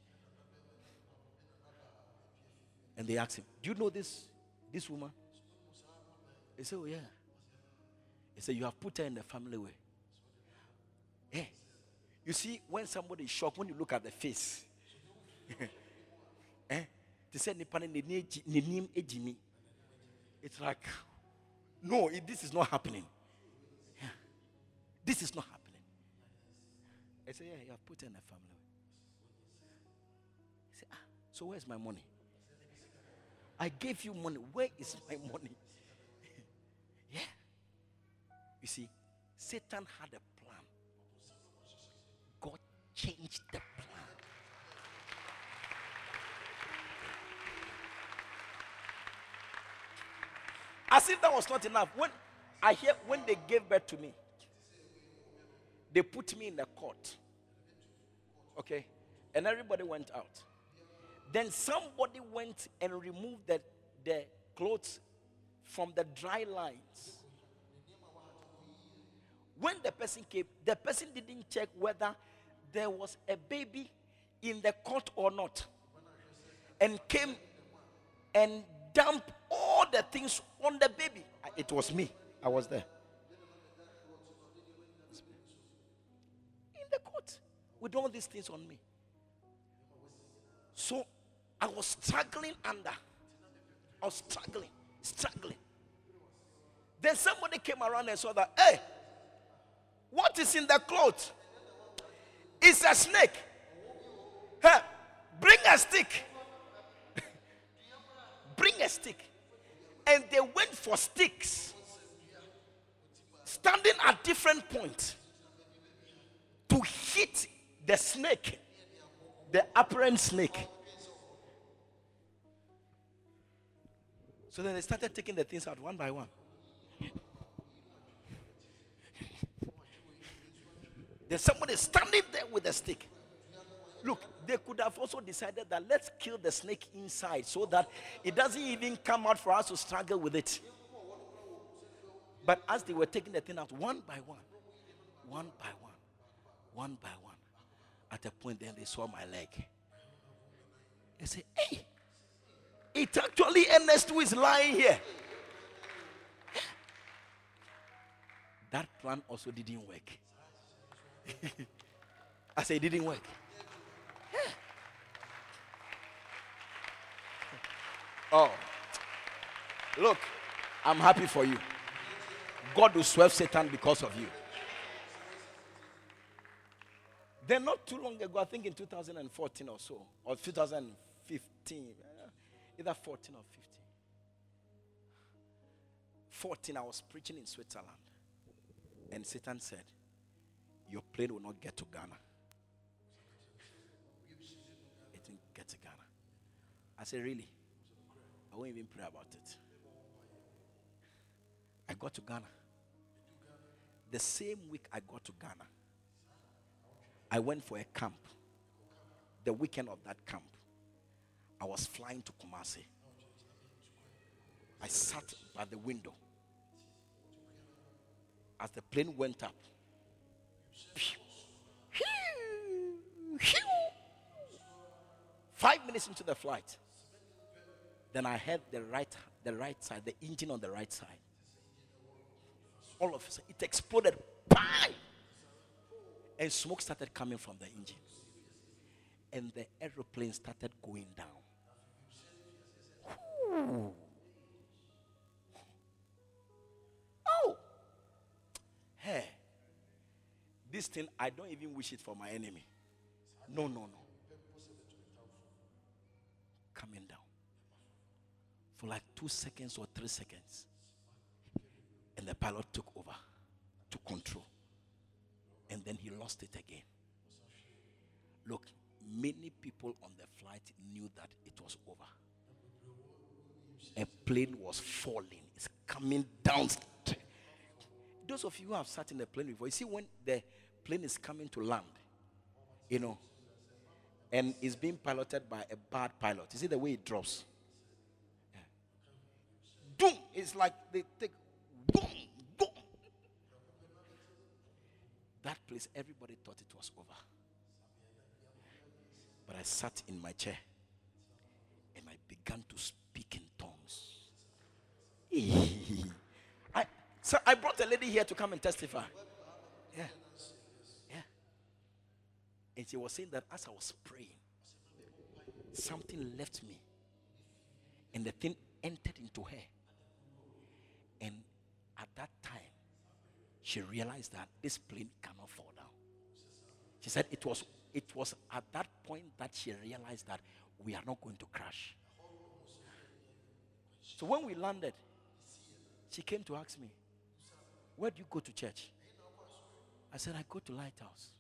And they asked him, Do you know this, this woman? He said, Oh, yeah. He said, You have put her in the family way. Hey, you see, when somebody is shocked, when you look at the face, [LAUGHS] eh? They said, It's like, no, this is not happening. This is not happening. I said, Yeah, you have put in the family. He said, Ah, so where's my money? I gave you money. Where is my money? [LAUGHS] yeah. You see, Satan had a God the plan. As if that was not enough. When I hear when they gave birth to me, they put me in the court. Okay? And everybody went out. Then somebody went and removed the, the clothes from the dry lines. When the person came, the person didn't check whether there was a baby in the court or not. And came and dumped all the things on the baby. It was me. I was there. In the court with all these things on me. So I was struggling under. I was struggling, struggling. Then somebody came around and saw that, hey, what is in the cloth? It's a snake. Bring a stick. [LAUGHS] bring a stick. And they went for sticks, standing at different points to hit the snake, the apparent snake. So then they started taking the things out one by one. There's somebody standing there with a stick. Look, they could have also decided that let's kill the snake inside so that it doesn't even come out for us to struggle with it. But as they were taking the thing out one by one, one by one, one by one, at a point then they saw my leg. They said, Hey, it's actually Ernest who is lying here. that plan also didn't work. [LAUGHS] I said it didn't work. Yeah. [LAUGHS] Oh, look, I'm happy for you. God will swerve Satan because of you. Then, not too long ago, I think in 2014 or so, or 2015, uh, either 14 or 15. 14, I was preaching in Switzerland. And Satan said, Your plane will not get to Ghana. It didn't get to Ghana. I said, Really? I won't even pray about it. I got to Ghana. The same week I got to Ghana, I went for a camp. The weekend of that camp, I was flying to Kumasi. I sat by the window. As the plane went up, five minutes into the flight, then I heard the right, the right side, the engine on the right side. all of a sudden, it exploded. Bang! And smoke started coming from the engine. And the aeroplane started going down. Ooh. This thing, I don't even wish it for my enemy. No, no, no. Coming down. For like two seconds or three seconds. And the pilot took over to control. And then he lost it again. Look, many people on the flight knew that it was over. A plane was falling, it's coming down. Those of you who have sat in a plane before, you see when the plane is coming to land, you know, and it's being piloted by a bad pilot. You see the way it drops? Yeah. Boom! It's like they take boom, boom. That place, everybody thought it was over. But I sat in my chair and I began to speak in tongues. [LAUGHS] I, so I brought a lady here to come and testify. Yeah. And she was saying that as I was praying, something left me. And the thing entered into her. And at that time, she realized that this plane cannot fall down. She said it was it was at that point that she realized that we are not going to crash. So when we landed, she came to ask me, Where do you go to church? I said, I go to Lighthouse.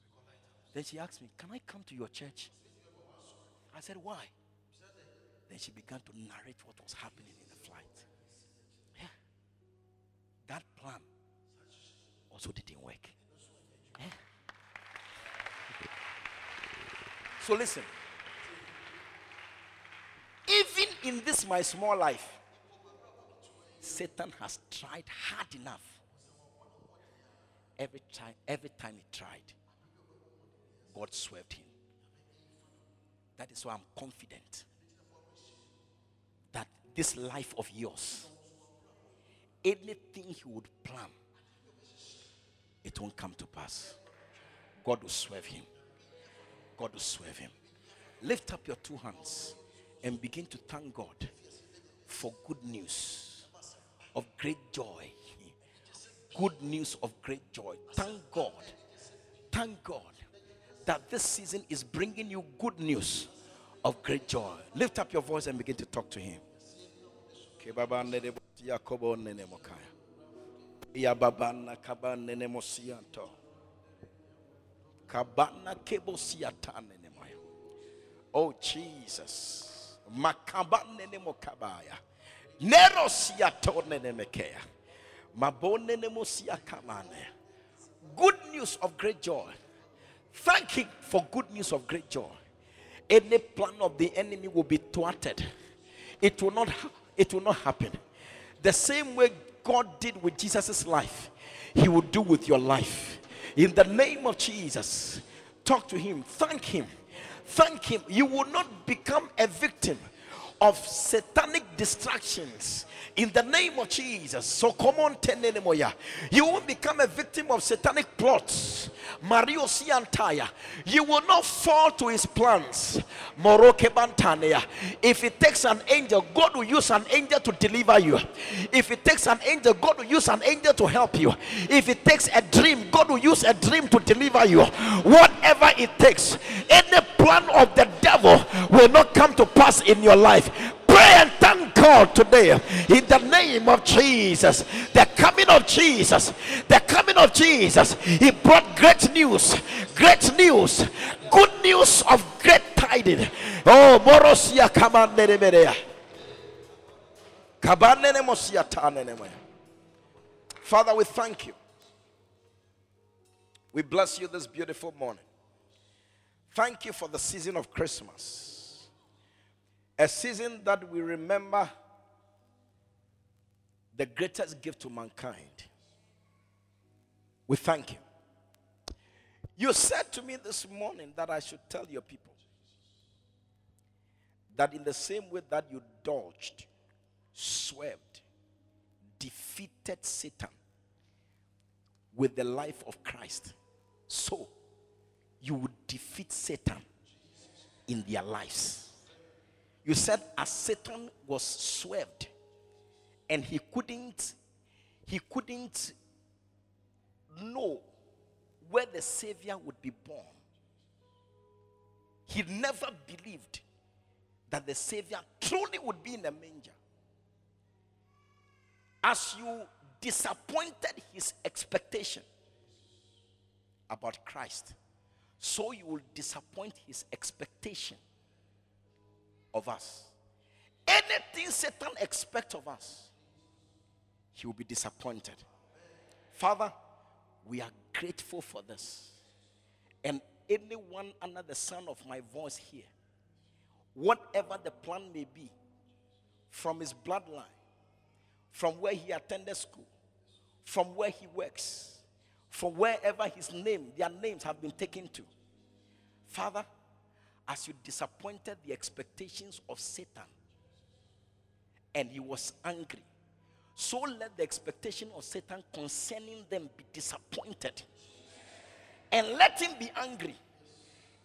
Then she asked me, Can I come to your church? I said, Why? Then she began to narrate what was happening in the flight. Yeah. That plan also didn't work. Yeah. So listen. Even in this my small life, Satan has tried hard enough. Every time, every time he tried, God swerved him. That is why I'm confident that this life of yours, anything he would plan, it won't come to pass. God will swerve him. God will swerve him. Lift up your two hands and begin to thank God for good news of great joy. Good news of great joy. Thank God. Thank God that this season is bringing you good news of great joy. Lift up your voice and begin to talk to Him. Kabana kebo siatane nemoya. Oh Jesus. Makabane nemo kabaya. Nero siatone nemekea. Mabone nemo siakamane. Good news of great joy. Thank him for good news of great joy. Any plan of the enemy will be thwarted. It will not it will not happen. The same way God did with Jesus' life, he will do with your life. In the name of Jesus, talk to him, thank him, thank him. You will not become a victim of satanic distractions in the name of Jesus. So come on, Tenenemoya. You won't become a victim of satanic plots. Mario Siantaya. You will not fall to his plans. Moroke Bantanea. If it takes an angel, God will use an angel to deliver you. If it takes an angel, God will use an angel to help you. If it takes a dream, God will use a dream to deliver you. Whatever it takes, any plan of the devil will not come to pass in your life pray and thank God today in the name of Jesus. The coming of Jesus, the coming of Jesus, He brought great news, great news, good news of great tidings. Oh, Morosia Kamanderemerea. Father, we thank you. We bless you this beautiful morning. Thank you for the season of Christmas a season that we remember the greatest gift to mankind. We thank you. You said to me this morning that I should tell your people that in the same way that you dodged, swerved, defeated Satan with the life of Christ. So you would defeat Satan in their lives. You said as Satan was swerved and he couldn't he couldn't know where the savior would be born. He never believed that the savior truly would be in a manger. As you disappointed his expectation about Christ, so you will disappoint his expectation of us. Anything Satan expects of us, he will be disappointed. Father, we are grateful for this. And anyone under the sound of my voice here, whatever the plan may be, from his bloodline, from where he attended school, from where he works, from wherever his name, their names have been taken to. Father, as you disappointed the expectations of Satan and he was angry, so let the expectation of Satan concerning them be disappointed. And let him be angry.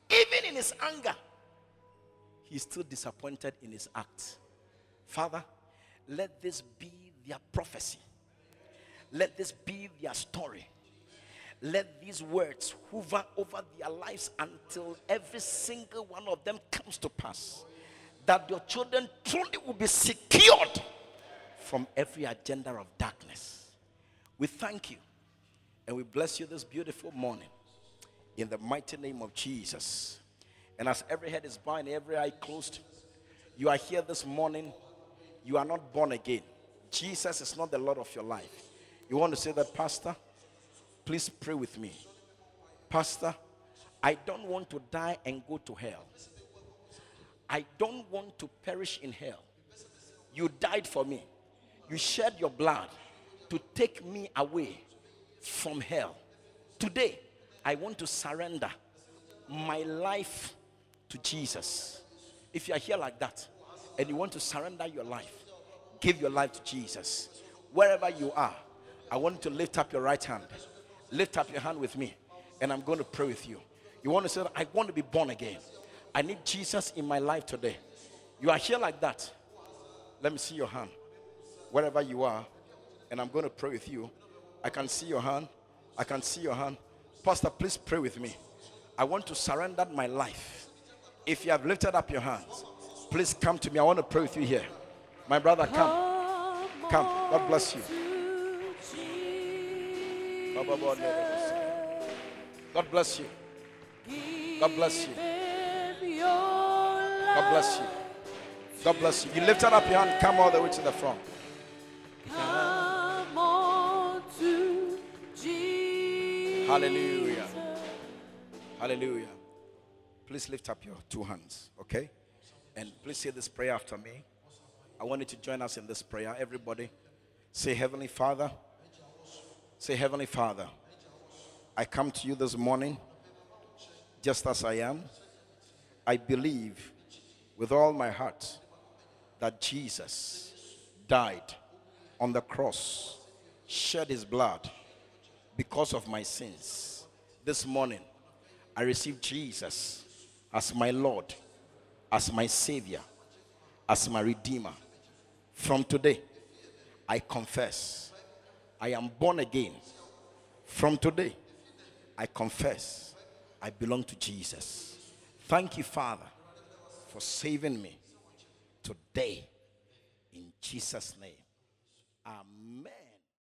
Even in his anger, he's still disappointed in his act. Father, let this be their prophecy. Let this be their story. Let these words hover over their lives until every single one of them comes to pass. That your children truly will be secured from every agenda of darkness. We thank you and we bless you this beautiful morning in the mighty name of Jesus. And as every head is bowed and every eye closed, you are here this morning. You are not born again. Jesus is not the Lord of your life. You want to say that, Pastor? Please pray with me. Pastor, I don't want to die and go to hell. I don't want to perish in hell. You died for me. You shed your blood to take me away from hell. Today, I want to surrender my life to Jesus. If you are here like that and you want to surrender your life, give your life to Jesus. Wherever you are, I want you to lift up your right hand. Lift up your hand with me, and I'm going to pray with you. You want to say, I want to be born again. I need Jesus in my life today. You are here like that. Let me see your hand. Wherever you are, and I'm going to pray with you. I can see your hand. I can see your hand. Pastor, please pray with me. I want to surrender my life. If you have lifted up your hands, please come to me. I want to pray with you here. My brother, come. Come. God bless you. God bless you. God bless you. God bless you. God bless you. You lifted up your hand, come all the way to the front. Come on to Jesus. Hallelujah. Hallelujah. Please lift up your two hands, okay? And please say this prayer after me. I want you to join us in this prayer. Everybody, say, Heavenly Father. Say, Heavenly Father, I come to you this morning just as I am. I believe with all my heart that Jesus died on the cross, shed his blood because of my sins. This morning, I receive Jesus as my Lord, as my Savior, as my Redeemer. From today, I confess I am born again. From today, I confess I belong to Jesus. Thank you, Father, for saving me today. In Jesus' name. Amen.